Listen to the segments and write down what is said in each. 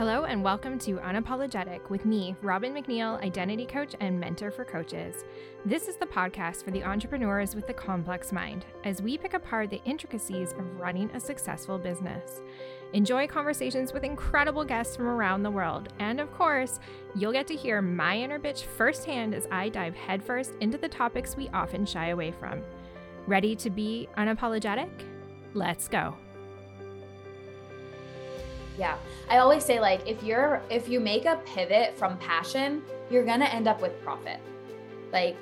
Hello, and welcome to Unapologetic with me, Robyn MacNeill, identity coach and mentor for coaches. This is the podcast for the entrepreneurs with the complex mind as we pick apart the intricacies of running a successful business. Enjoy conversations with incredible guests from around the world. And of course, you'll get to hear my inner bitch firsthand as I dive headfirst into the topics we often shy away from. Ready to be unapologetic? Let's go. Yeah. I always say like if you're if you make a pivot from passion, you're going to end up with profit. Like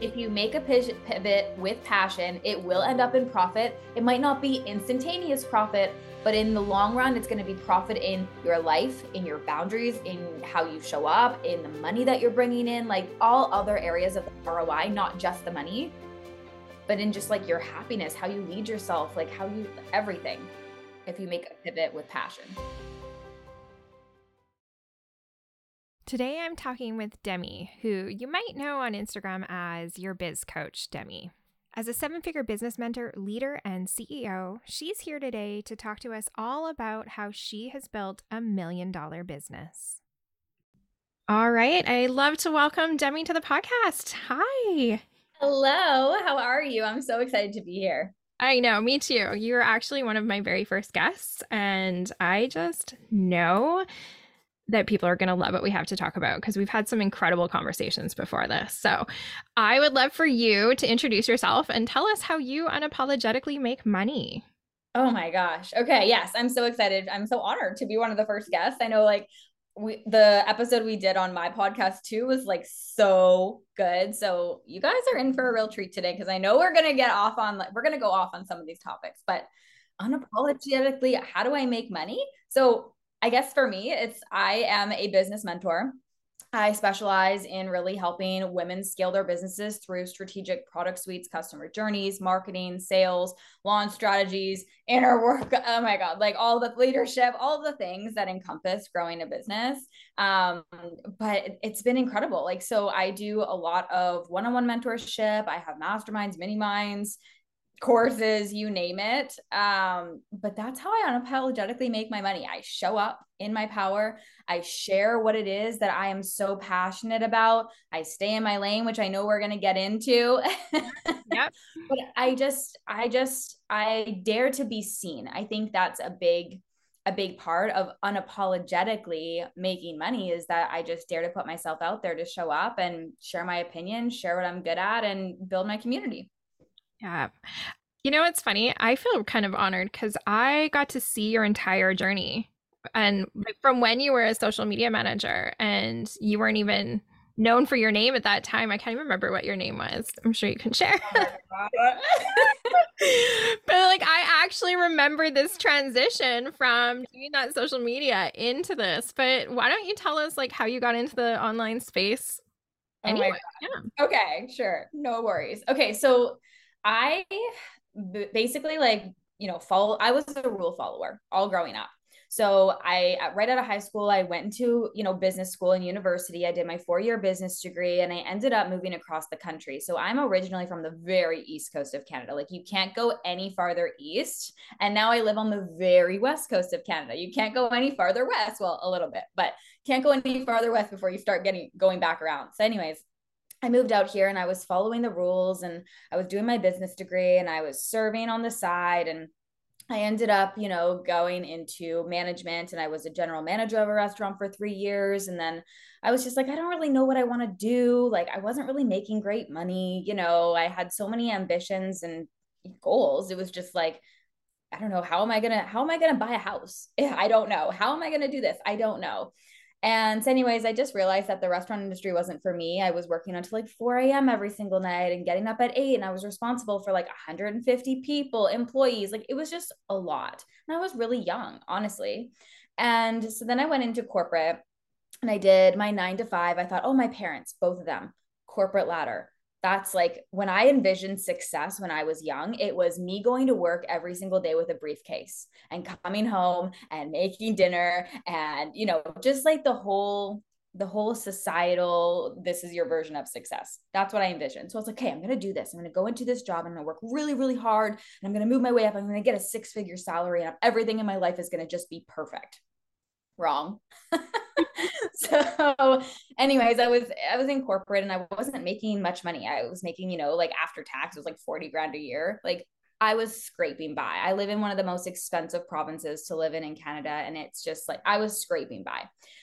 if you make a pivot with passion, it will end up in profit. It might not be instantaneous profit, but in the long run, it's going to be profit in your life, in your boundaries, in how you show up, in the money that you're bringing in, like all other areas of ROI, not just the money, but in just like your happiness, how you lead yourself, like how you everything if you make a pivot with passion. Today I'm talking with Demi, who you might know on Instagram as your biz coach, Demi. As a seven figure business mentor, leader, and CEO, she's here today to talk to us all about how she has built a million dollar business. All right. I love to welcome Demi to the podcast. Hi. Hello. How are you? I'm so excited to be here. I know, me too. You were actually one of my very first guests, and I just know that people are going to love what we have to talk about because we've had some incredible conversations before this. So, I would love for you to introduce yourself and tell us how you unapologetically make money. Oh my gosh. Okay. Yes. I'm so excited. I'm so honored to be one of the first guests. I know, like, we the episode we did on my podcast too was like so good. So you guys are in for a real treat today because I know we're gonna get off on we're gonna go off on some of these topics, but unapologetically, how do I make money? So I guess for me, it's I am a business mentor. I specialize in really helping women scale their businesses through strategic product suites, customer journeys, marketing, sales, launch strategies, inner work. Oh my God, like all the leadership, all the things that encompass growing a business. Um, but it's been incredible. Like, so I do a lot of one on one mentorship, I have masterminds, mini minds, courses, you name it. Um, but that's how I unapologetically make my money. I show up in my power. I share what it is that I am so passionate about. I stay in my lane, which I know we're going to get into. yep. But I just, I just, I dare to be seen. I think that's a big, a big part of unapologetically making money is that I just dare to put myself out there to show up and share my opinion, share what I'm good at, and build my community. Yeah. You know, it's funny. I feel kind of honored because I got to see your entire journey. And from when you were a social media manager and you weren't even known for your name at that time. I can't even remember what your name was. I'm sure you can share. Oh but like I actually remember this transition from doing that social media into this. But why don't you tell us like how you got into the online space? Oh anyway? yeah. Okay, sure. No worries. Okay, so I basically like, you know, follow, I was a rule follower all growing up. So I, right out of high school, I went into, you know, business school and university. I did my four year business degree and I ended up moving across the country. So I'm originally from the very East coast of Canada. Like you can't go any farther East. And now I live on the very West coast of Canada. You can't go any farther West. Well, a little bit, but can't go any farther West before you start getting going back around. So anyways, I moved out here and I was following the rules and I was doing my business degree and I was serving on the side and I ended up, you know, going into management and I was a general manager of a restaurant for 3 years and then I was just like I don't really know what I want to do. Like I wasn't really making great money, you know, I had so many ambitions and goals. It was just like I don't know how am I going to how am I going to buy a house? I don't know. How am I going to do this? I don't know. And so anyways, I just realized that the restaurant industry wasn't for me. I was working until like 4 a.m. every single night and getting up at 8. And I was responsible for like 150 people, employees. Like it was just a lot. And I was really young, honestly. And so then I went into corporate and I did my nine to five. I thought, oh, my parents, both of them, corporate ladder that's like when I envisioned success when I was young, it was me going to work every single day with a briefcase and coming home and making dinner and, you know, just like the whole the whole societal this is your version of success. That's what i envisioned. So i was like okay i'm to do this. I'm to go into this job. I'm to work really really hard and i'm to move my way up. I'm to get a six figure salary and everything in my life is to just be perfect. Wrong. so anyways, I was I was in corporate and I wasn't making much money. I was making, you know, like after tax, it was like 40 grand a year. Like I was scraping by. I live in one of the most expensive provinces to live in in Canada. And it's just like I was scraping by.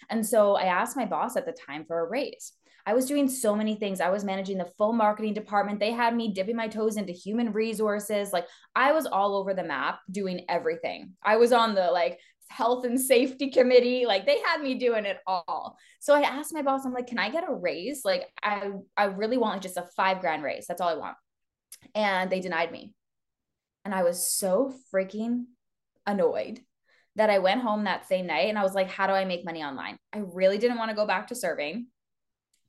And so I asked my boss at the time for a raise. I was doing so many things. I was managing the full marketing department. They had me dipping my toes into human resources. Like I was all over the map doing everything. I was on the like health and safety committee. Like they had me doing it all. So I asked my boss, I'm like, can I get a raise? Like I I really want like just a five grand raise. That's all I want. And they denied me. And I was so freaking annoyed that I went home that same night and I was like, how do I make money online? I really didn't want to go back to serving.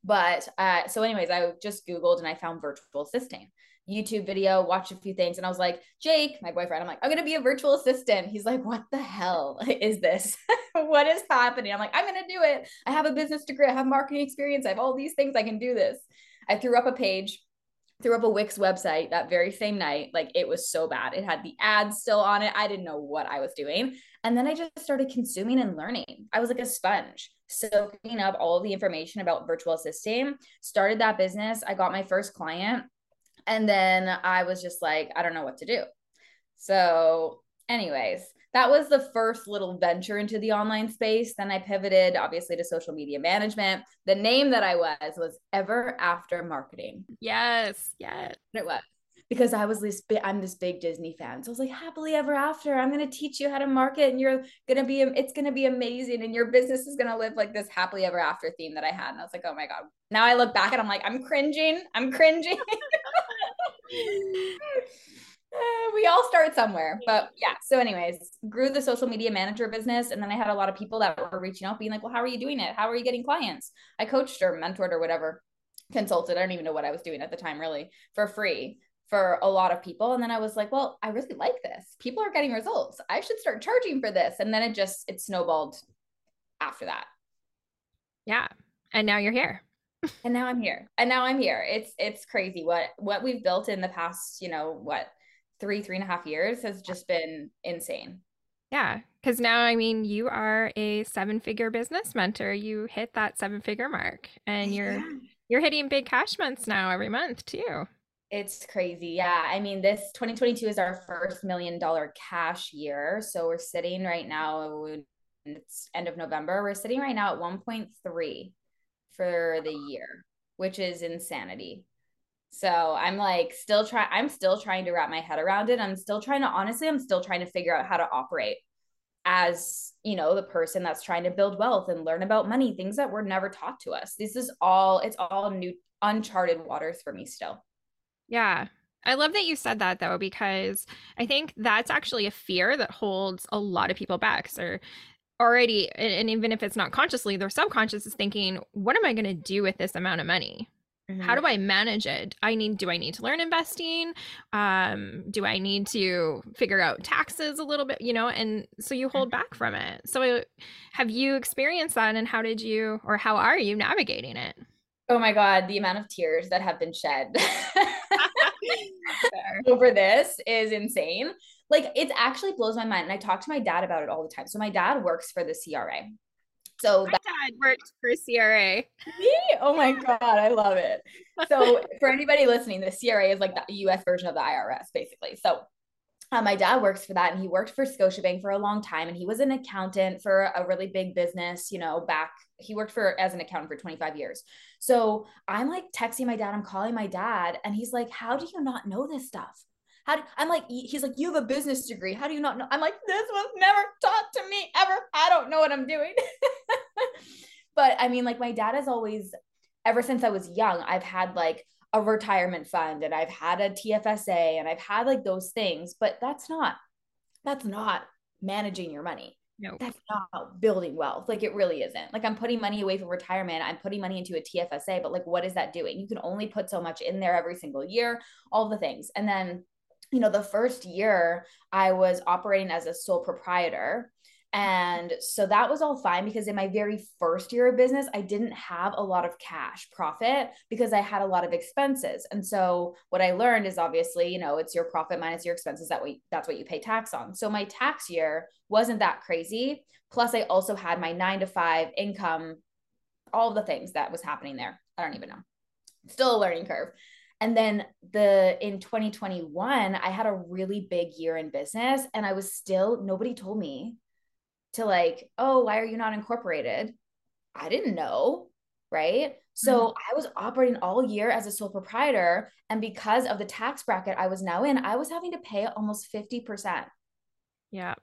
But uh, so, anyways, I just Googled and I found virtual assisting. YouTube video, watched a few things, and I was like, Jake, my boyfriend, I'm like, I'm gonna be a virtual assistant. He's like, What the hell is this? what is happening? I'm like, I'm gonna do it. I have a business degree, I have marketing experience, I have all these things, I can do this. I threw up a page, threw up a Wix website that very same night. Like it was so bad. It had the ads still on it. I didn't know what I was doing. And then I just started consuming and learning. I was like a sponge, soaking up all the information about virtual assisting, started that business. I got my first client. And then I was just like, I don't know what to do. So, anyways, that was the first little venture into the online space. Then I pivoted obviously to social media management. The name that I was was Ever After Marketing. Yes, yes. It was because I was this big, I'm this big Disney fan. So I was like, happily ever after. I'm going to teach you how to market and you're going to be, it's going to be amazing. And your business is going to live like this happily ever after theme that I had. And I was like, oh my God. Now I look back and I'm like, I'm cringing. I'm cringing. We all start somewhere but yeah so anyways grew the social media manager business and then i had a lot of people that were reaching out being like well how are you doing it? How are you getting clients? I coached or mentored or whatever consulted i don't even know what i was doing at the time really for free for a lot of people and then i was like well i really like this. People are getting results. I should start charging for this. And then it just it snowballed after that. Yeah and now you're here and now i'm here and now i'm here it's it's crazy what what we've built in the past you know what three three and a half years has just been insane yeah because now i mean you are a seven figure business mentor you hit that seven figure mark and you're yeah. you're hitting big cash months now every month too it's crazy. Yeah. I mean, this 2022 is our first million dollar cash year. So we're sitting right now, it's end of November. We're sitting right now at 1.3 for the year, which is insanity. So I'm like still trying, I'm still trying to wrap my head around it. I'm still trying to, honestly, I'm still trying to figure out how to operate as you know the person that's trying to build wealth and learn about money things that were never taught to us this is all it's all new uncharted waters for me still yeah. I love that you said that though, because I think that's actually a fear that holds a lot of people back. So already, and even if it's not consciously, their subconscious is thinking, what am I going to do with this amount of money? Mm-hmm. How do I manage it? I need, do I need to learn investing? Um, do I need to figure out taxes a little bit, you know? And so you hold mm-hmm. back from it. So have you experienced that and how did you, or how are you navigating it? Oh my God, the amount of tears that have been shed over this is insane. Like, it actually blows my mind. And I talk to my dad about it all the time. So, my dad works for the CRA. So, my that- dad works for CRA. Me? Oh my God, I love it. So, for anybody listening, the CRA is like the US version of the IRS, basically. So, uh, my dad works for that and he worked for Scotiabank for a long time and he was an accountant for a really big business, you know, back he worked for as an accountant for 25 years. So I'm like texting my dad, I'm calling my dad and he's like, "How do you not know this stuff?" How do, I'm like, he's like, you have a business degree. How do you not know? I'm like, this was never taught to me ever. I don't know what I'm doing. but I mean, like, my dad has always, ever since I was young, I've had like a retirement fund and I've had a TFSA and I've had like those things, but that's not that's not managing your money. No. That's not building wealth. Like it really isn't. Like I'm putting money away for retirement. I'm putting money into a TFSA, but like what is that doing? You can only put so much in there every single year, all the things. And then, you know, the first year I was operating as a sole proprietor And so that was all fine because in my very first year of business, I didn't have a lot of cash profit because I had a lot of expenses. And so what I learned is obviously, you know, it's your profit minus your expenses that way that's what you pay tax on. So my tax year wasn't that crazy. Plus I also had my 9 to 5 income all the things that was happening there. I don't even know. Still a learning curve. And then the in 2021, I had a really big year in business and I was still nobody told me to like, oh, why are you not incorporated? I didn't know. Right. So mm-hmm. I was operating all year as a sole proprietor. And because of the tax bracket I was now in, I was having to pay almost 50%. Yeah.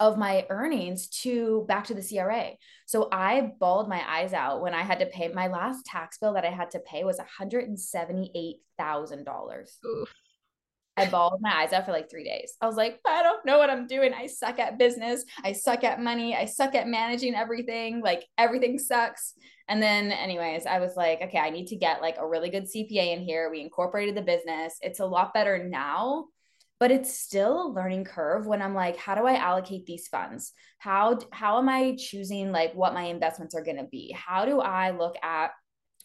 Of my earnings to back to the CRA. So I bawled my eyes out when I had to pay my last tax bill that I had to pay was $178,000. I bawled my eyes out for like three days. I was like, I don't know what I'm doing. I suck at business. I suck at money. I suck at managing everything. Like everything sucks. And then, anyways, I was like, okay, I need to get like a really good CPA in here. We incorporated the business. It's a lot better now, but it's still a learning curve when I'm like, how do I allocate these funds? How how am I choosing like what my investments are going to be? How do I look at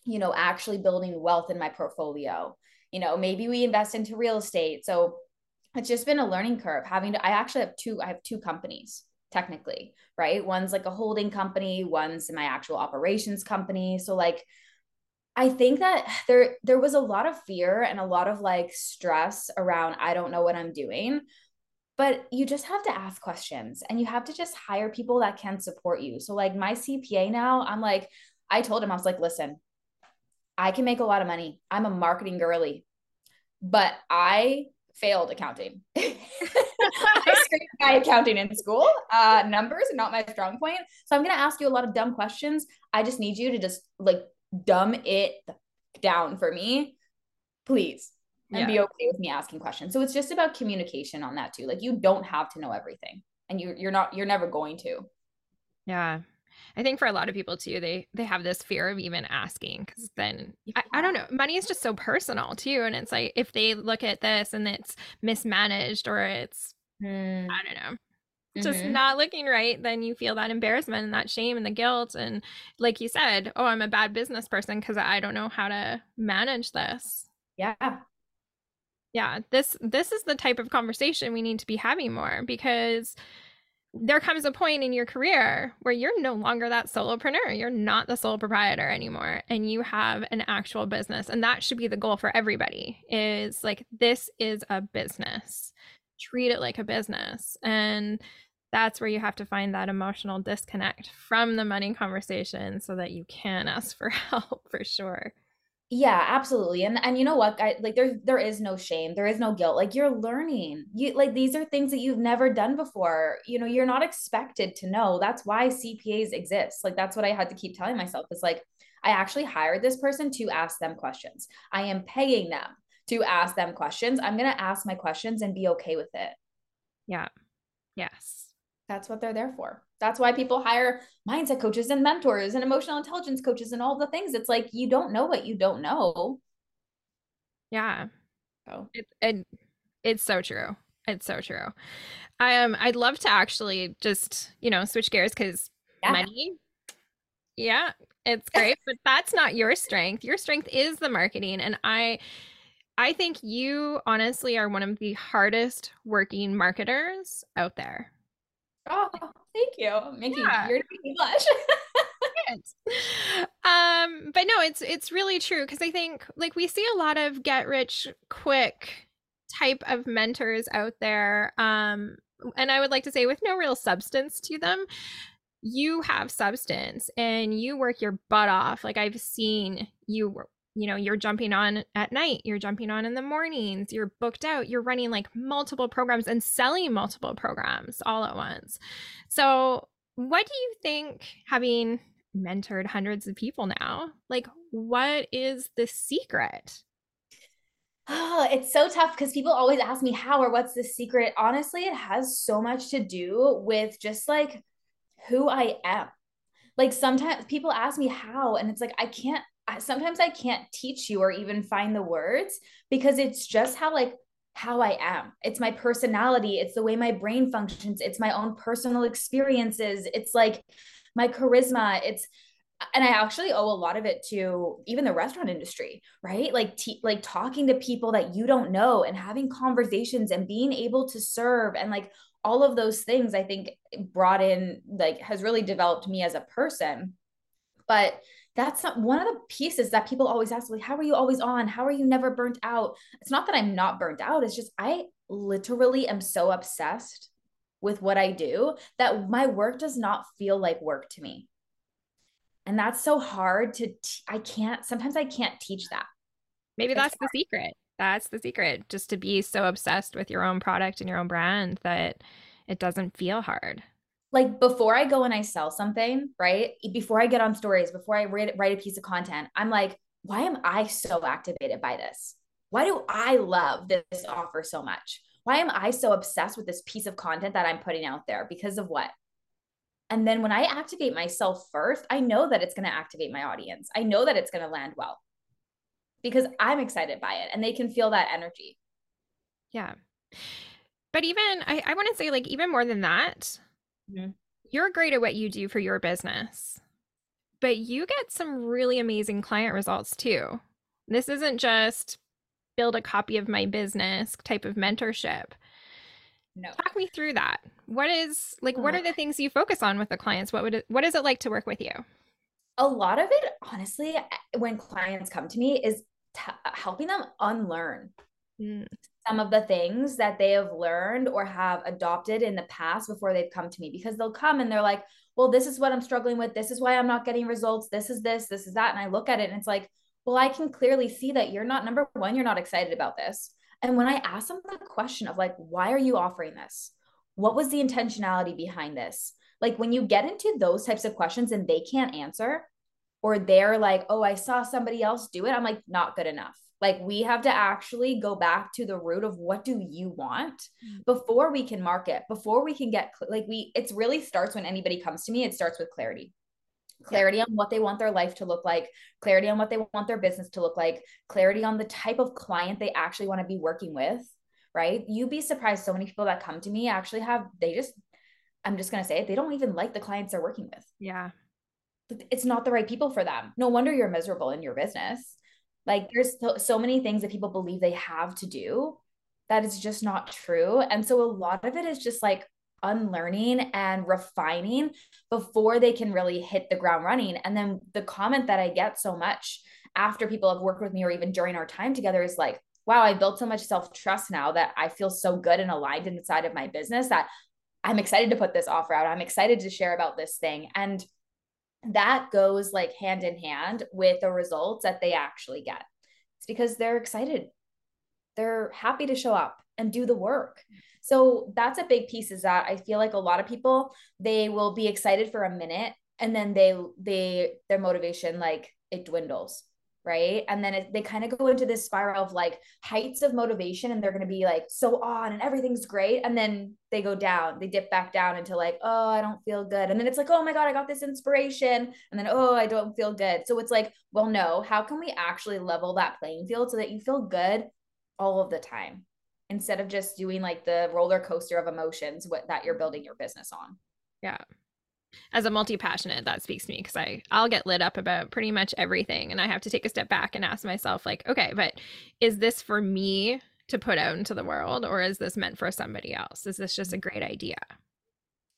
you know actually building wealth in my portfolio? you know maybe we invest into real estate so it's just been a learning curve having to i actually have two i have two companies technically right one's like a holding company one's my actual operations company so like i think that there there was a lot of fear and a lot of like stress around i don't know what i'm doing but you just have to ask questions and you have to just hire people that can support you so like my cpa now i'm like i told him i was like listen I can make a lot of money. I'm a marketing girly, but I failed accounting. I scraped my accounting in school. Uh, numbers are not my strong point. So I'm going to ask you a lot of dumb questions. I just need you to just like dumb it down for me, please, and yeah. be okay with me asking questions. So it's just about communication on that too. Like you don't have to know everything, and you you're not you're never going to. Yeah, I think for a lot of people too, they they have this fear of even asking because then. I, I, don't know, money is just so personal too, and it's like if they look at this and it's mismanaged or it's mm. I don't know. Just mm-hmm. not looking right, then you feel that embarrassment and that shame and the guilt. And like you said, oh, I'm a bad business person because I don't know how to manage this. Yeah yeah this this is the type of conversation we need to be having more because there comes a point in your career where you're no longer that solopreneur. You're not the sole proprietor anymore and you have an actual business. And that should be the goal for everybody is like this is a business. Treat it like a business. And that's where you have to find that emotional disconnect from the money conversation so that you can ask for help for sure. Yeah, absolutely. And and you know what? I, like there there is no shame. There is no guilt. Like you're learning. You like these are things that you've never done before. You know, you're not expected to know. That's why CPAs exist. Like that's what I had to keep telling myself. Is like I actually hired this person to ask them questions. I am paying them to ask them questions. I'm going to ask my questions and be okay with it. Yeah. Yes. That's what they're there for. That's why people hire mindset coaches and mentors and emotional intelligence coaches and all the things. It's like you don't know what you don't know. Yeah. Oh. It, it it's so true. It's so true. Um, I'd love to actually just, you know, switch gears because yeah. money. Yeah, it's great, but that's not your strength. Your strength is the marketing. And I I think you honestly are one of the hardest working marketers out there. Oh, thank you. Making yeah. you're making blush. um, but no, it's it's really true because I think like we see a lot of get rich quick type of mentors out there. Um, and I would like to say with no real substance to them. You have substance and you work your butt off. Like I've seen you you know you're jumping on at night you're jumping on in the mornings you're booked out you're running like multiple programs and selling multiple programs all at once so what do you think having mentored hundreds of people now like what is the secret Oh, it's so tough because people always ask me how or what's the secret. Honestly, it has so much to do with just like who I am. Like sometimes people ask me how, and it's like, I can't sometimes I can't teach you or even find the words because it's just how like how I am. It's my personality. It's the way my brain functions. It's my own personal experiences. It's like my charisma. It's and I actually owe a lot of it to even the restaurant industry, right? Like t- like talking to people that you don't know and having conversations and being able to serve and like all of those things I think brought in like has really developed me as a person. But that's not one of the pieces that people always ask like how are you always on? How are you never burnt out? It's not that i'm not burnt out it's just i literally am so obsessed with what i do that my work does not feel like work to me. And that's so hard to t- i can't sometimes i can't teach that. Maybe that's the secret. That's the secret just to be so obsessed with your own product and your own brand that it doesn't feel hard like before I go and I sell something, right? Before I get on stories, before I write, write a piece of content, I'm like, why am I so activated by this? Why do I love this offer so much? Why am I so obsessed with this piece of content that I'm putting out there? Because of what? And then when I activate myself first, I know that it's going to activate my audience. I know that it's going to land well because I'm excited by it and they can feel that energy. Yeah. But even, I, I want to say, like, even more than that, Mm-hmm. You're great at what you do for your business, but you get some really amazing client results too. This isn't just build a copy of my business type of mentorship. No. Talk me through that. What is like what are the things you focus on with the clients? What would it, what is it like to work with you? A lot of it honestly when clients come to me is t- helping them unlearn mm some of the things that they have learned or have adopted in the past before they've come to me because they'll come and they're like, well, this is what I'm struggling with. This is why I'm not getting results. This is this, this is that. And I look at it and it's like, well, I can clearly see that you're not, number one, you're not excited about this. And when I ask them the question of like, why are you offering this? What was the intentionality behind this? Like when you get into those types of questions and they can't answer, or they're like, oh, I saw somebody else do it, I'm like, not good enough like we have to actually go back to the root of what do you want mm. before we can market, before we can get like we it's really starts when anybody comes to me, it starts with clarity. Clarity yeah. on what they want their life to look like, clarity on what they want their business to look like, clarity on the type of client they actually want to be working with, right? You'd be surprised so many people that come to me actually have they just I'm just going to say it, they don't even like the clients they're working with. Yeah. It's not the right people for them. No wonder you're miserable in your business like there's so, so many things that people believe they have to do that is just not true. And so a lot of it is just like unlearning and refining before they can really hit the ground running. And then the comment that I get so much after people have worked with me or even during our time together is like, wow, I built so much self trust now that I feel so good and aligned inside of my business that I'm excited to put this offer out. I'm excited to share about this thing. And that goes like hand in hand with the results that they actually get. It's because they're excited. They're happy to show up and do the work. So that's a big piece is that I feel like a lot of people they will be excited for a minute and then they they their motivation like it dwindles right? And then it, they kind of go into this spiral of like heights of motivation and they're going to be like so on and everything's great. And then they go down they dip back down into like oh i don't feel good. And then it's like oh my god i got this inspiration. And then oh i don't feel good. So it's like well no how can we actually level that playing field so that you feel good all of the time instead of just doing like the roller coaster of emotions what, that you're building your business on? Yeah as a multi-passionate that speaks to me because i i'll get lit up about pretty much everything and i have to take a step back and ask myself like okay but is this for me to put out into the world or is this meant for somebody else? Is this just a mm-hmm. great idea?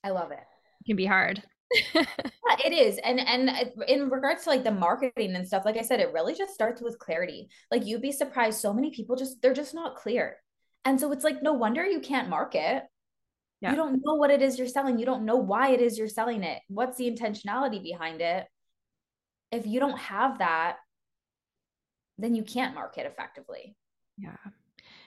I love it. It can be hard. Yeah, it is and and uh, in regards to like the marketing and stuff like i said it really just starts with clarity. Like you'd be surprised so many people just they're just not clear. And so it's like no wonder you can't market yeah. You don't know what it is you're selling. You don't know why it is you're selling it. What's the intentionality behind it? If you don't have that, then you can't market effectively. Yeah.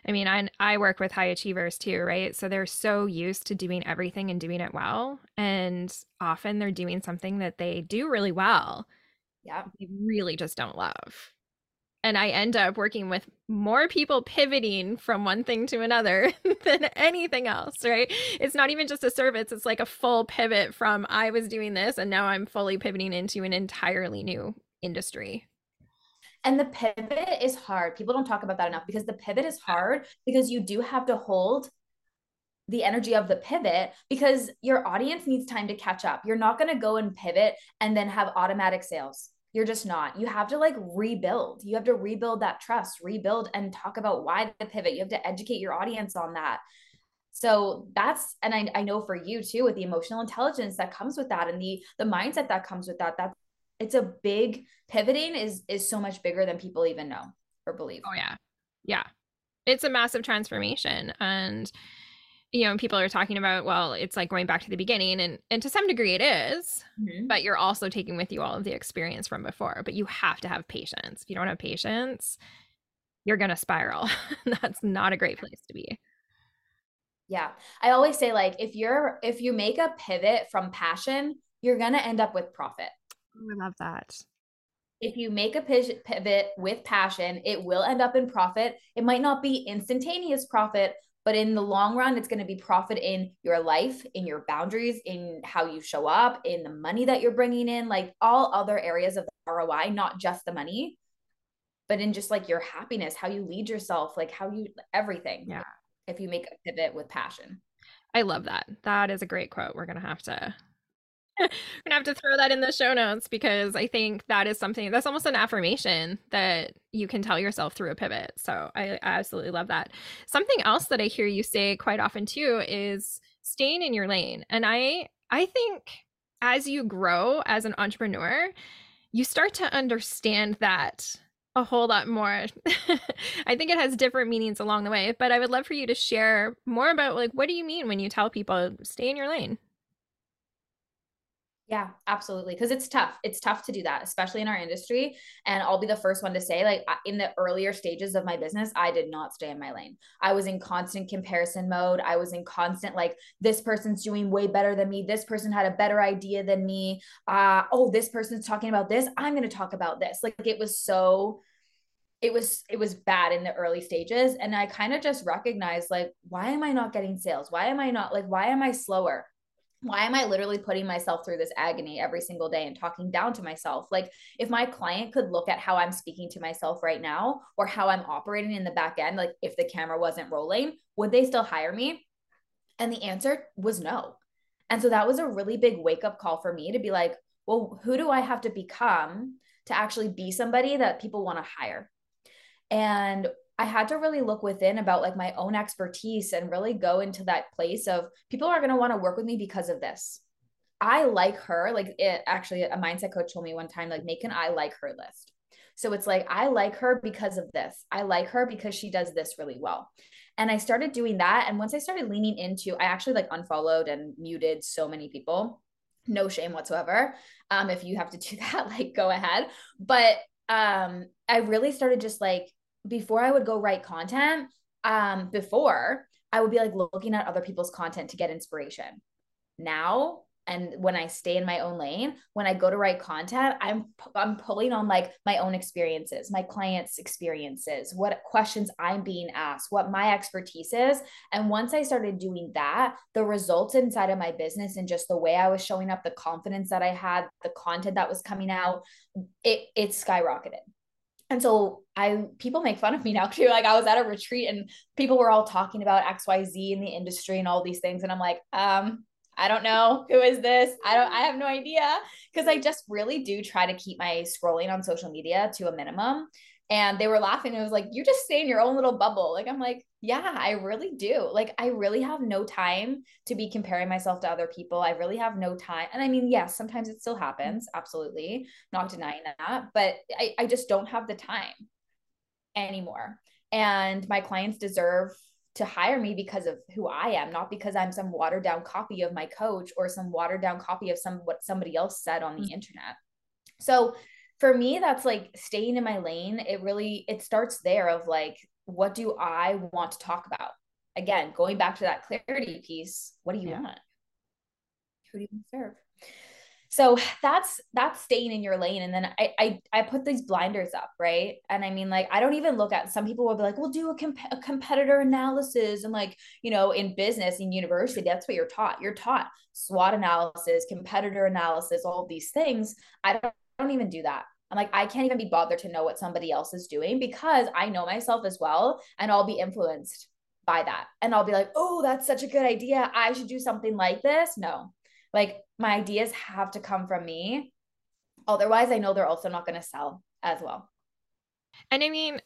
I mean, I I work with high achievers too, right? So they're so used to doing everything and doing it well, and often they're doing something that they do really well. Yeah. They really just don't love and I end up working with more people pivoting from one thing to another than anything else, right? It's not even just a service, it's like a full pivot from I was doing this and now I'm fully pivoting into an entirely new industry. And the pivot is hard. People don't talk about that enough because the pivot is hard because you do have to hold the energy of the pivot because your audience needs time to catch up. You're not going to go and pivot and then have automatic sales. You're just not. You have to like rebuild. You have to rebuild that trust, rebuild and talk about why the pivot. You have to educate your audience on that. So that's and I, I know for you too with the emotional intelligence that comes with that and the the mindset that comes with that that it's a big pivoting is is so much bigger than people even know or believe. Oh yeah. Yeah. It's a massive transformation and you know people are talking about well it's like going back to the beginning and and to some degree it is, mm-hmm. but you're also taking with you all of the experience from before but you have to have patience. If you don't have patience you're going to spiral. That's not a great place to be. Yeah. I always say like if you're if you make a pivot from passion you're going to end up with profit. I love that. If you make a pivot with passion, it will end up in profit. It might not be instantaneous profit, but in the long run, it's going to be profit in your life, in your boundaries, in how you show up, in the money that you're bringing in, like all other areas of the ROI, not just the money, but in just like your happiness, how you lead yourself, like how you everything. Yeah. If you make a pivot with passion. I love that. That is a great quote. We're going to have to we're gonna have to throw that in the show notes because I think that is something that's almost an affirmation that you can tell yourself through a pivot. So I, I absolutely love that. Something else that I hear you say quite often too is staying in your lane. And I I think as you grow as an entrepreneur, you start to understand that a whole lot more. I think it has different meanings along the way, but I would love for you to share more about like what do you mean when you tell people stay in your lane? Yeah, absolutely. Because it's tough. It's tough to do that, especially in our industry. And I'll be the first one to say, like, in the earlier stages of my business, I did not stay in my lane. I was in constant comparison mode. I was in constant, like, this person's doing way better than me. This person had a better idea than me. Uh, oh, this person's talking about this. I'm going to talk about this. Like, it was so it was it was bad in the early stages and i kind of just recognized like why am i not getting sales why am i not like why am i slower why am I literally putting myself through this agony every single day and talking down to myself? Like, if my client could look at how I'm speaking to myself right now or how I'm operating in the back end, like if the camera wasn't rolling, would they still hire me? And the answer was no. And so that was a really big wake up call for me to be like, well, who do I have to become to actually be somebody that people want to hire? And I had to really look within about like my own expertise and really go into that place of people are going to want to work with me because of this. I like her. Like it actually, a mindset coach told me one time, like, make an I like her list. So it's like, I like her because of this. I like her because she does this really well. And I started doing that. And once I started leaning into, I actually like unfollowed and muted so many people. No shame whatsoever. Um, if you have to do that, like go ahead. But um, I really started just like before I would go write content, um, before I would be like looking at other people's content to get inspiration. Now, and when I stay in my own lane, when I go to write content, I'm I'm pulling on like my own experiences, my clients' experiences, what questions I'm being asked, what my expertise is. And once I started doing that, the results inside of my business and just the way I was showing up, the confidence that I had, the content that was coming out, it it skyrocketed and so I people make fun of me now too. Like I was at a retreat and people were all talking about XYZ in the industry and all these things. And I'm like, um, I don't know who is this. I don't I have no idea. Cause I just really do try to keep my scrolling on social media to a minimum and they were laughing. It was like, you just stay in your own little bubble. Like, I'm like, yeah, I really do. Like, I really have no time to be comparing myself to other people. I really have no time. And I mean, yes, sometimes it still happens. Absolutely. Not denying that. But I, I just don't have the time anymore. And my clients deserve to hire me because of who I am, not because I'm some watered down copy of my coach or some watered down copy of some what somebody else said on the mm-hmm. internet. So for me that's like staying in my lane it really it starts there of like what do i want to talk about? Again going back to that clarity piece what do you yeah. want? Who do you serve? So that's that's staying in your lane. And then I, I i put these blinders up right? And i mean like i don't even look at some people will be like well do a, comp- a competitor analysis and like you know in business in university that's what you're taught. You're taught swot analysis competitor analysis all these things. I don't don't even do that. I'm like, I can't even be bothered to know what somebody else is doing because I know myself as well. And I'll be influenced by that. And I'll be like, oh, that's such a good idea. I should do something like this. No, like my ideas have to come from me. Otherwise, I know they're also not going to sell as well. And I mean,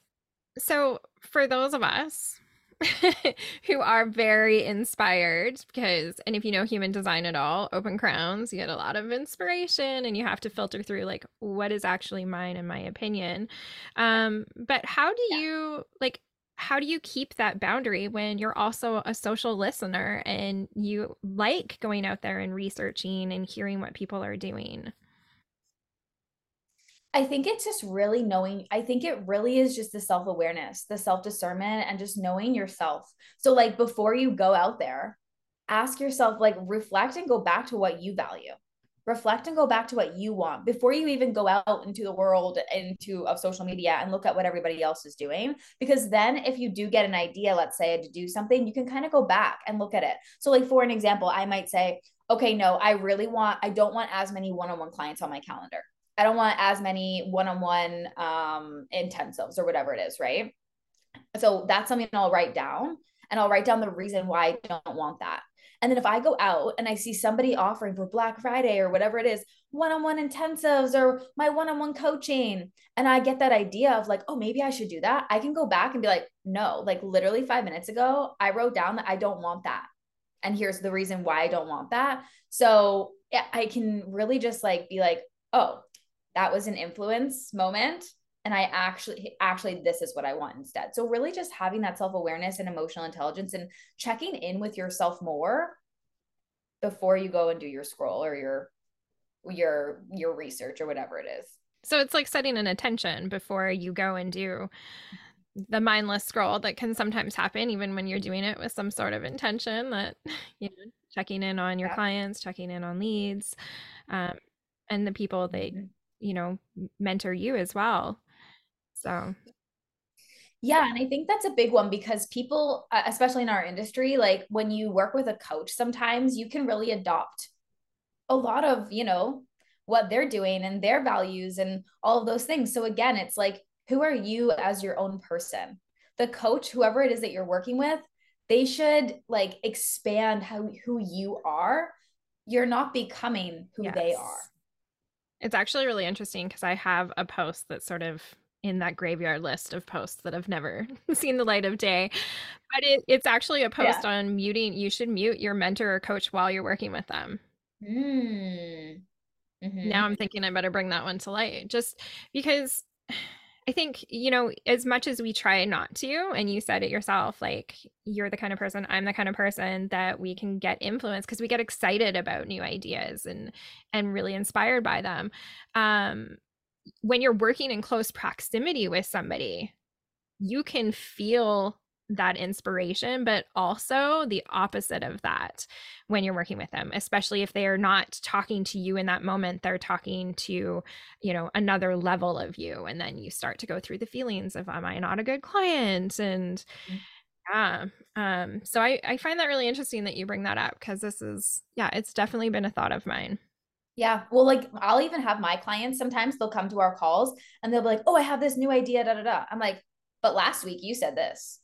so for those of us who are very inspired because and if you know human design at all open crowns you get a lot of inspiration and you have to filter through like what is actually mine in my opinion um but how do yeah. you like how do you keep that boundary when you're also a social listener and you like going out there and researching and hearing what people are doing I think it's just really knowing. I think it really is just the self awareness, the self discernment, and just knowing yourself. So, like, before you go out there, ask yourself, like, reflect and go back to what you value. Reflect and go back to what you want before you even go out into the world, into of social media, and look at what everybody else is doing. Because then, if you do get an idea, let's say to do something, you can kind of go back and look at it. So, like, for an example, I might say, okay, no, I really want, I don't want as many one on one clients on my calendar I don't want as many one-on-one um, intensives or whatever it is, right? So that's something I'll write down and I'll write down the reason why I don't want that. And then if I go out and I see somebody offering for Black Friday or whatever it is, one-on-one intensives or my one-on-one coaching, and I get that idea of like, oh, maybe I should do that, I can go back and be like, no, like literally five minutes ago, I wrote down that I don't want that. And here's the reason why I don't want that. So I can really just like be like, oh, that was an influence moment. And i actually actually this is what i want instead. So really just having that self-awareness and emotional intelligence and checking in with yourself more before you go and do your scroll or your your your research or whatever it is. So it's like setting an intention before you go and do the mindless scroll that can sometimes happen even when you're doing it with some sort of intention that you know checking in on your yeah. clients checking in on leads um, and the people they you know mentor you as well. So. Yeah and i think that's a big one because people especially in our industry like when you work with a coach sometimes you can really adopt a lot of you know what they're doing and their values and all of those things. So again it's like who are you as your own person? The coach whoever it is that you're working with they should like expand how who you are. You're not becoming who yes. they are it's actually really interesting because I have a post that's sort of in that graveyard list of posts that have never seen the light of day. But it, it's actually a post yeah. on muting. You should mute your mentor or coach while you're working with them. Mm. Mm-hmm. Now I'm thinking I better bring that one to light just because I think, you know, as much as we try not to, and you said it yourself, like you're the kind of person, I'm the kind of person that we can get influence because we get excited about new ideas and and really inspired by them. Um, when you're working in close proximity with somebody, you can feel that inspiration, but also the opposite of that when you're working with them, especially if they are not talking to you in that moment, they're talking to, you know, another level of you. And then you start to go through the feelings of, am I not a good client? And mm. yeah. Um, so I, I find that really interesting that you bring that up because this is, yeah, it's definitely been a thought of mine. Yeah. Well, like I'll even have my clients sometimes they'll come to our calls and they'll be like, oh, I have this new idea, da da da. I'm like, but last week you said this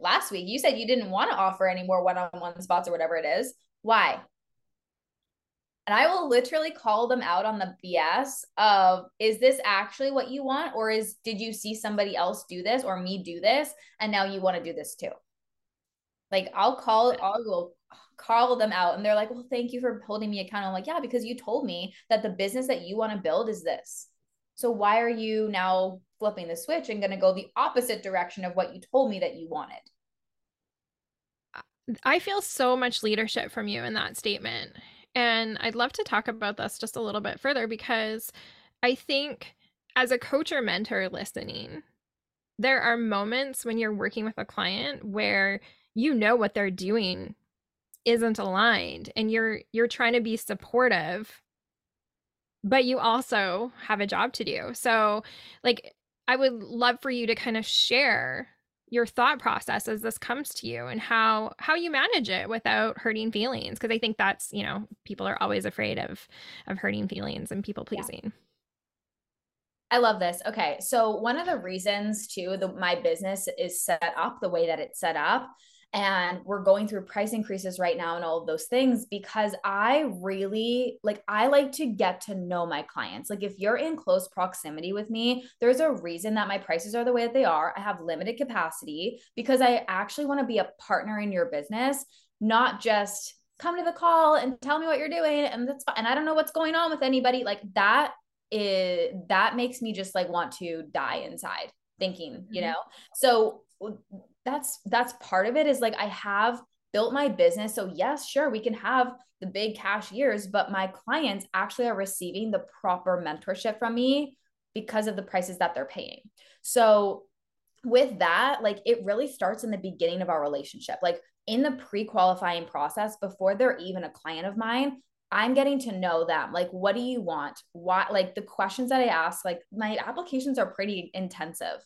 last week you said you didn't want to offer any more one-on-one spots or whatever it is. Why? And i will literally call them out on the bs of is this actually what you want? Or is did you see somebody else do this or me do this and now you want to do this too? Like i'll call i will call them out and they're like well thank you for holding me accountable i'm like yeah because you told me that the business that you want to build is this. So why are you now flipping the switch and going to go the opposite direction of what you told me that you wanted? I feel so much leadership from you in that statement. And I'd love to talk about this just a little bit further because I think as a coach or mentor listening, there are moments when you're working with a client where you know what they're doing isn't aligned and you're you're trying to be supportive but you also have a job to do. So, like, I would love for you to kind of share your thought process as this comes to you and how how you manage it without hurting feelings because i think that's you know people are always afraid of of hurting feelings and people pleasing I love this. Okay. So, one of the reasons too, the, my business is set up the way that it's set up and we're going through price increases right now and all of those things because I really like I like to get to know my clients. Like if you're in close proximity with me, there's a reason that my prices are the way that they are. I have limited capacity because I actually want to be a partner in your business, not just come to the call and tell me what you're doing and that's fine. and I don't know what's going on with anybody like that is that makes me just like want to die inside thinking, you mm-hmm. know. So that's that's part of it is like I have built my business. So yes, sure, we can have the big cash years, but my clients actually are receiving the proper mentorship from me because of the prices that they're paying. So with that, like it really starts in the beginning of our relationship. Like in the pre-qualifying process before they're even a client of mine, I'm getting to know them. Like, what do you want? What, like, the questions that I ask, like, my applications are pretty intensive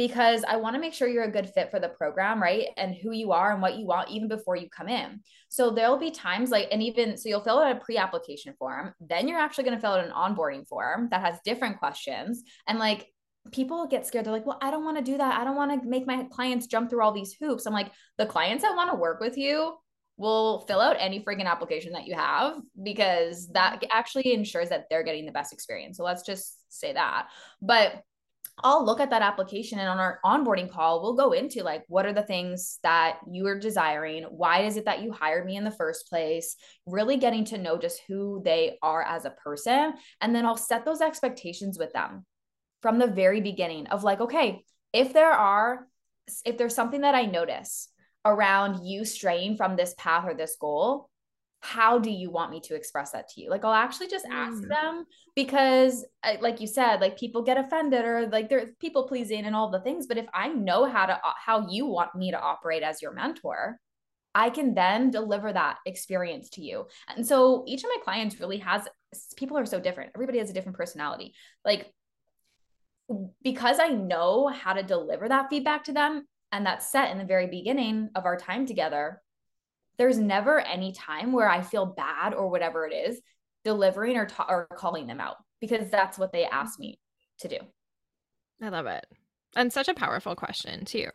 because I want to make sure you're a good fit for the program, right? And who you are and what you want even before you come in. So there'll be times like, and even so, you'll fill out a pre application form. Then you're actually going to fill out an onboarding form that has different questions. And like, people get scared. They're like, well, I don't want to do that. I don't want to make my clients jump through all these hoops. I'm like, the clients that want to work with you will fill out any freaking application that you have because that actually ensures that they're getting the best experience. So let's just say that. But I'll look at that application and on our onboarding call, we'll go into like, what are the things that you are desiring? Why is it that you hired me in the first place? Really getting to know just who they are as a person. And then I'll set those expectations with them from the very beginning of like, okay, if there are, if there's something that I notice around you straying from this path or this goal, how do you want me to express that to you? Like i'll actually just ask mm. them because like you said like people get offended or like they're people pleasing and all the things but if i know how to how you want me to operate as your mentor i can then deliver that experience to you. And so each of my clients really has people are so different. Everybody has a different personality. Like because i know how to deliver that feedback to them and that's set in the very beginning of our time together there's never any time where I feel bad or whatever it is delivering or, ta- or calling them out because that's what they asked me to do. I love it. And such a powerful question, too.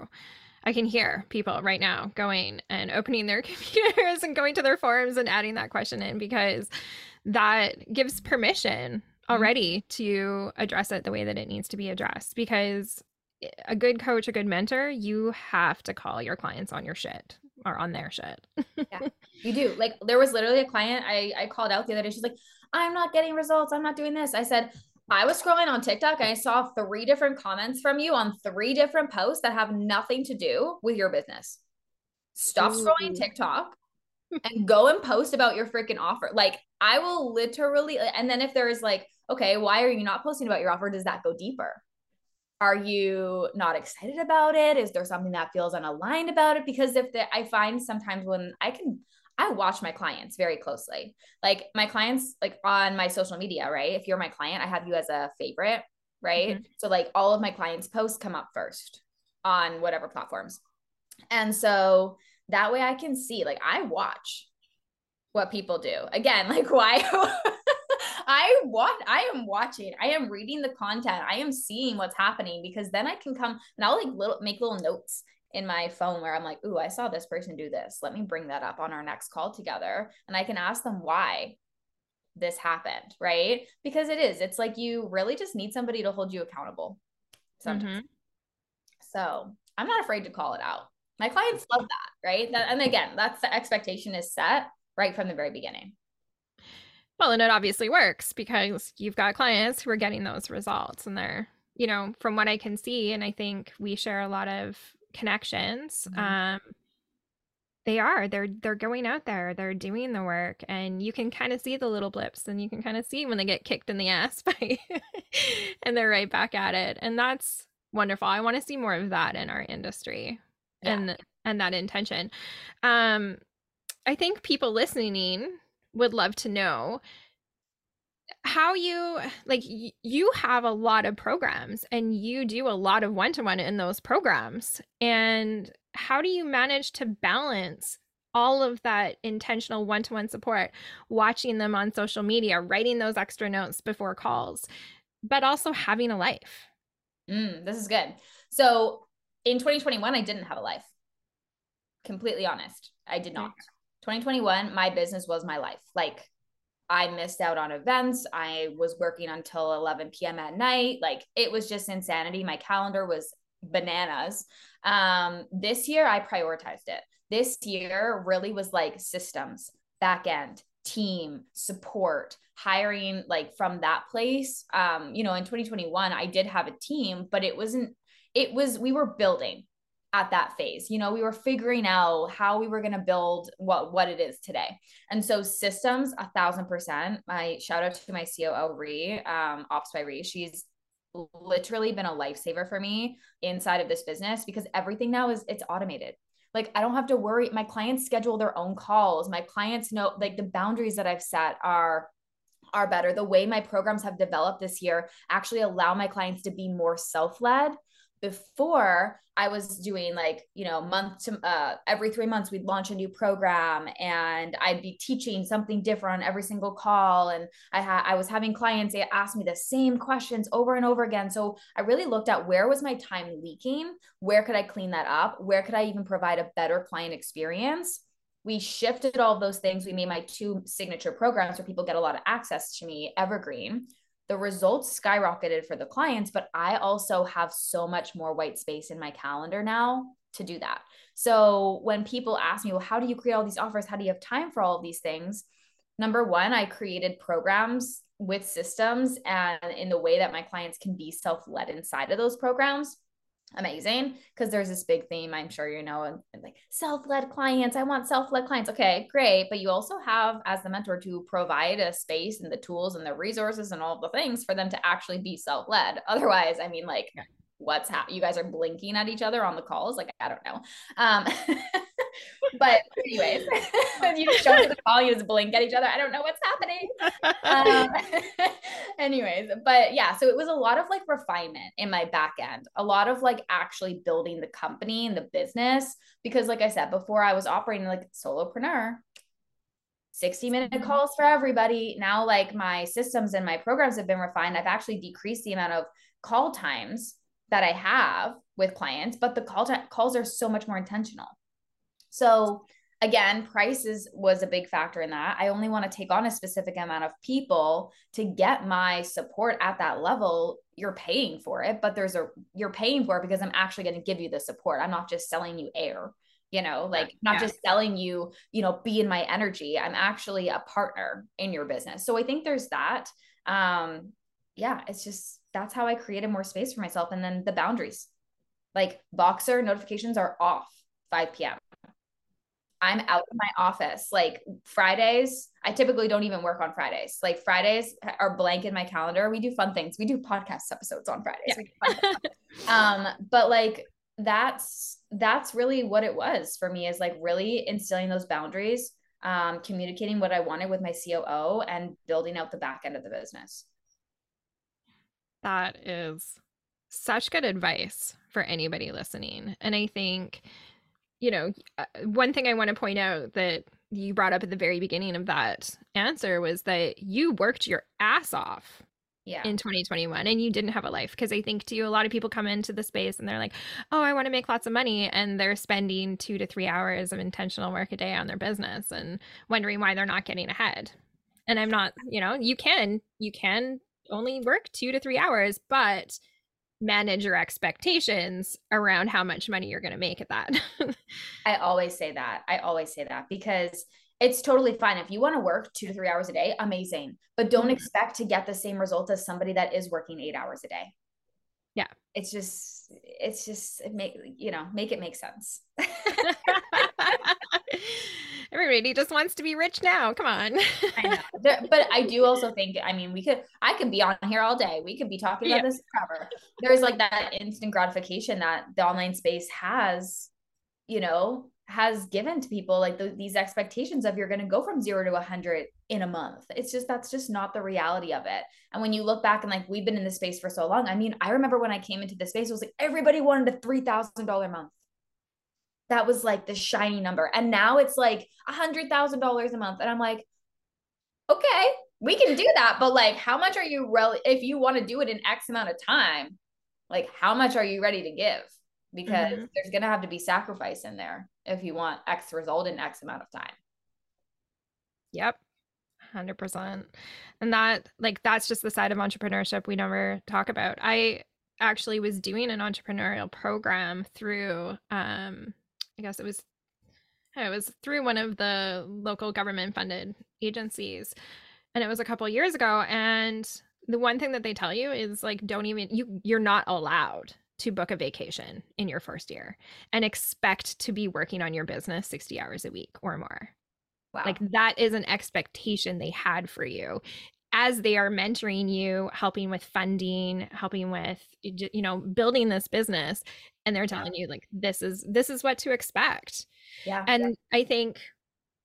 I can hear people right now going and opening their computers and going to their forums and adding that question in because that gives permission mm-hmm. already to address it the way that it needs to be addressed. Because a good coach, a good mentor, you have to call your clients on your shit are on their shit. yeah, you do. Like there was literally a client I I called out the other day. She's like, I'm not getting results. I'm not doing this. I said, I was scrolling on TikTok and I saw three different comments from you on three different posts that have nothing to do with your business. Stop Ooh. scrolling TikTok and go and post about your freaking offer. Like I will literally, and then if there is like, okay, why are you not posting about your offer? Does that go deeper? Are you not excited about it? Is there something that feels unaligned about it? Because if the, i find sometimes when i can i watch my clients very closely. Like my clients like on my social media right? If you're my client i have you as a favorite right? Mm-hmm. so like all of my clients posts come up first on whatever platforms. And so that way i can see like i watch what people do. Again like why I watch, I am watching, I am reading the content, I am seeing what's happening because then I can come and I'll like little make little notes in my phone where I'm like, ooh, I saw this person do this. Let me bring that up on our next call together. And I can ask them why this happened, right? Because it is, it's like you really just need somebody to hold you accountable sometimes. Mm-hmm. So I'm not afraid to call it out. My clients love that, right? That, and again, that's the expectation is set right from the very beginning. Well, and it obviously works because you've got clients who are getting those results and they're, you know, from what I can see, and I think we share a lot of connections. Mm-hmm. Um, they are they're they're going out there they're doing the work and you can kind of see the little blips and you can kind of see when they get kicked in the ass by and they're right back at it and that's wonderful i want to see more of that in our industry yeah. and and that intention um i think people listening would love to know how you like you have a lot of programs and you do a lot of one-to-one in those programs and how do you manage to balance all of that intentional one-to-one support watching them on social media writing those extra notes before calls but also having a life. Mm, this is good. So in 2021, I didn't have a life. Completely honest, I did not. 2021, my business was my life. Like I missed out on events. I was working until 11 p.m. at night. Like it was just insanity. My calendar was bananas. Um, this year, I prioritized it. This year really was like systems, back end, team, support, hiring like from that place. Um, you know, in 2021, I did have a team, but it wasn't, it was, we were building at that phase. You know we were figuring out how we were going to build what what it is today. And so systems a thousand percent. My shout out to my coo Ree, um, ops by Ree. she's literally been a lifesaver for me inside of this business because everything now is it's automated. Like i don't have to worry. My clients schedule their own calls. My clients know like the boundaries that i've set are are better. The way my programs have developed this year actually allow my clients to be more self-led before I was doing like, you know, month to uh, every three months, we'd launch a new program and I'd be teaching something different on every single call. And I had, I was having clients ask me the same questions over and over again. So I really looked at where was my time leaking? Where could I clean that up? Where could I even provide a better client experience? We shifted all those things. We made my two signature programs where people get a lot of access to me, Evergreen, the results skyrocketed for the clients, but I also have so much more white space in my calendar now to do that. So when people ask me, well, how do you create all these offers? How do you have time for all of these things? Number one, I created programs with systems and in the way that my clients can be self led inside of those programs amazing because there's this big theme i'm sure you know and, and like self-led clients i want self-led clients okay great but you also have as the mentor to provide a space and the tools and the resources and all the things for them to actually be self-led otherwise i mean like what's happening you guys are blinking at each other on the calls like i don't know um but anyways, you just show the call, you just blink at each other. I don't know what's happening. Um, anyways, but yeah, so it was a lot of like refinement in my back end, a lot of like actually building the company and the business. Because like I said, before I was operating like solopreneur, 60 minute mm-hmm. calls for everybody. Now, like my systems and my programs have been refined. I've actually decreased the amount of call times that I have with clients, but the call t- calls are so much more intentional. So again, prices was a big factor in that. I only want to take on a specific amount of people to get my support at that level. You're paying for it, but there's a you're paying for it because I'm actually going to give you the support. I'm not just selling you air you know like not yeah. just selling you you know be in my energy i'm actually a partner in your business so i think there's that um yeah it's just that's how i created more space for myself and then the boundaries like Voxer notifications are off 5 p.m I'm out of my office. Like Fridays, I typically don't even work on Fridays. Like Fridays are blank in my calendar. We do fun things. We do podcast episodes on Fridays. Yeah. um, but like that's that's really what it was for me is like really instilling those boundaries, um, communicating what I wanted with my COO and building out the back end of the business. That is such good advice for anybody listening. And I think you know, uh, one thing I want to point out that you brought up at the very beginning of that answer was that you worked your ass off yeah. in 2021 and you didn't have a life because i think too a lot of people come into the space and they're like oh i want to make lots of money and they're spending two to three hours of intentional work a day on their business and wondering why they're not getting ahead and i'm not you know you can you can only work two to three hours but manage your expectations around how much money you're going to make at that. I always say that. I always say that because it's totally fine. If you want to work two to three hours a day, amazing. But don't mm-hmm. expect to get the same result as somebody that is working eight hours a day. Yeah. It's just, it's just, it make, you know, make it make sense. Everybody just wants to be rich now. Come on. I know. But I do also think, I mean, we could, I could be on here all day. We could be talking about yeah. this forever. There's like that instant gratification that the online space has, you know, has given to people like the, these expectations of you're going to go from zero to 100 in a month. It's just, that's just not the reality of it. And when you look back and like, we've been in this space for so long. I mean, I remember when I came into the space, it was like everybody wanted a $3,000 month that was like the shiny number. And now it's like a hundred thousand dollars a month. And I'm like, okay, we can do that, but like, how much are you really, if you want to do it in X amount of time, like, how much are you ready to give? Because mm-hmm. there's going to have to be sacrifice in there if you want X result in X amount of time. Yep. 100%. And that, like, that's just the side of entrepreneurship we never talk about. I actually was doing an entrepreneurial program through, um, I guess it was it was through one of the local government funded agencies and it was a couple years ago and the one thing that they tell you is like don't even you you're not allowed to book a vacation in your first year and expect to be working on your business 60 hours a week or more. Wow. Like that is an expectation they had for you as they are mentoring you, helping with funding, helping with you know building this business and they're telling yeah. you like this is this is what to expect. Yeah. And yeah. I think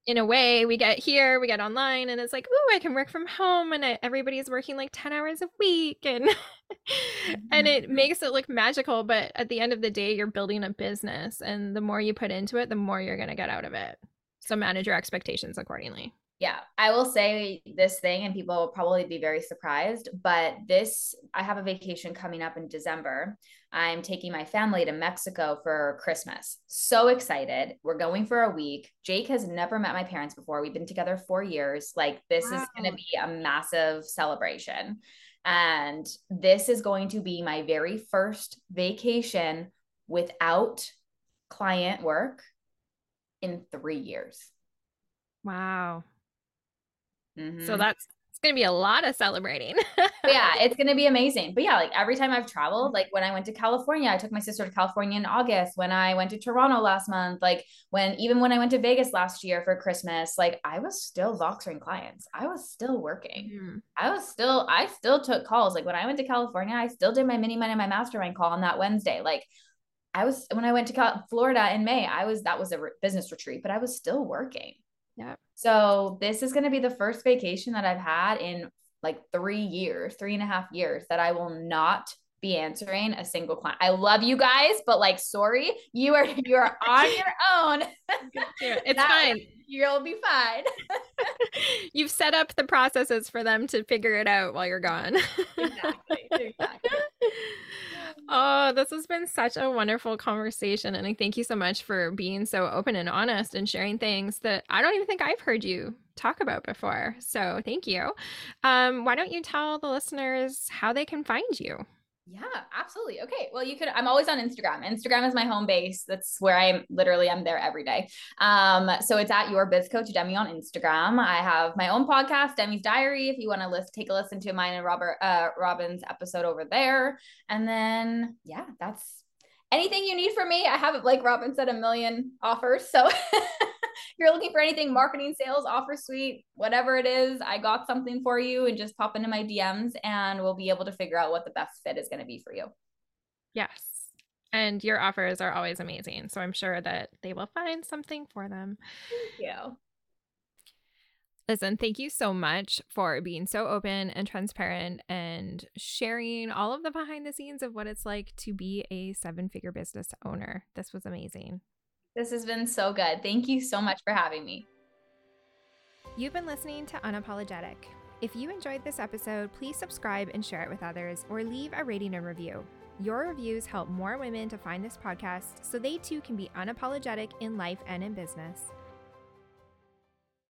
in a way we get here we get online and it's like oh i can work from home and I, everybody's working like 10 hours a week and and it mm-hmm. makes it look magical but at the end of the day you're building a business and the more you put into it the more you're going to get out of it so manage your expectations accordingly yeah, I will say this thing, and people will probably be very surprised, but this, I have a vacation coming up in December. I'm taking my family to Mexico for Christmas. So excited. We're going for a week. Jake has never met my parents before. We've been together four years. Like, this wow. is going to be a massive celebration. And this is going to be my very first vacation without client work in three years. Wow. Mm-hmm. So that's it's gonna be a lot of celebrating. yeah, it's gonna be amazing. But yeah, like every time I've traveled, like when I went to California, I took my sister to California in August. When I went to Toronto last month, like when even when I went to Vegas last year for Christmas, like I was still Voxering clients. I was still working. Mm-hmm. I was still, I still took calls. Like when I went to California, I still did my mini money, my mastermind call on that Wednesday. Like I was when I went to Florida in May, I was that was a re- business retreat, but I was still working. Yeah. So this is going to be the first vacation that I've had in like three years, three and a half years that I will not be answering a single client. I love you guys, but like, sorry, you are you are on your own. it's that, fine. You'll be fine. You've set up the processes for them to figure it out while you're gone. exactly. Exactly. Oh, this has been such a wonderful conversation. And I thank you so much for being so open and honest and sharing things that I don't even think I've heard you talk about before. So thank you. Um, why don't you tell the listeners how they can find you? Yeah, absolutely. Okay. Well, you could, I'm always on Instagram. Instagram is my home base. That's where I'm literally, I'm there every day. Um, so it's at your biz coach Demi on Instagram. I have my own podcast, Demi's Diary. If you want to list, take a listen to mine and Robert, uh, Robyn's episode over there. And then, yeah, that's anything you need from me. I have, like Robyn said, a million offers. So if you're looking for anything marketing, sales, offer suite, whatever it is, I got something for you and just pop into my DMs and we'll be able to figure out what the best fit is going to be for you. Yes. And your offers are always amazing. So I'm sure that they will find something for them. Thank you. Listen, thank you so much for being so open and transparent and sharing all of the behind the scenes of what it's like to be a seven figure business owner. This was amazing. This has been so good. Thank you so much for having me. You've been listening to Unapologetic. If you enjoyed this episode, please subscribe and share it with others or leave a rating and review. Your reviews help more women to find this podcast so they too can be unapologetic in life and in business.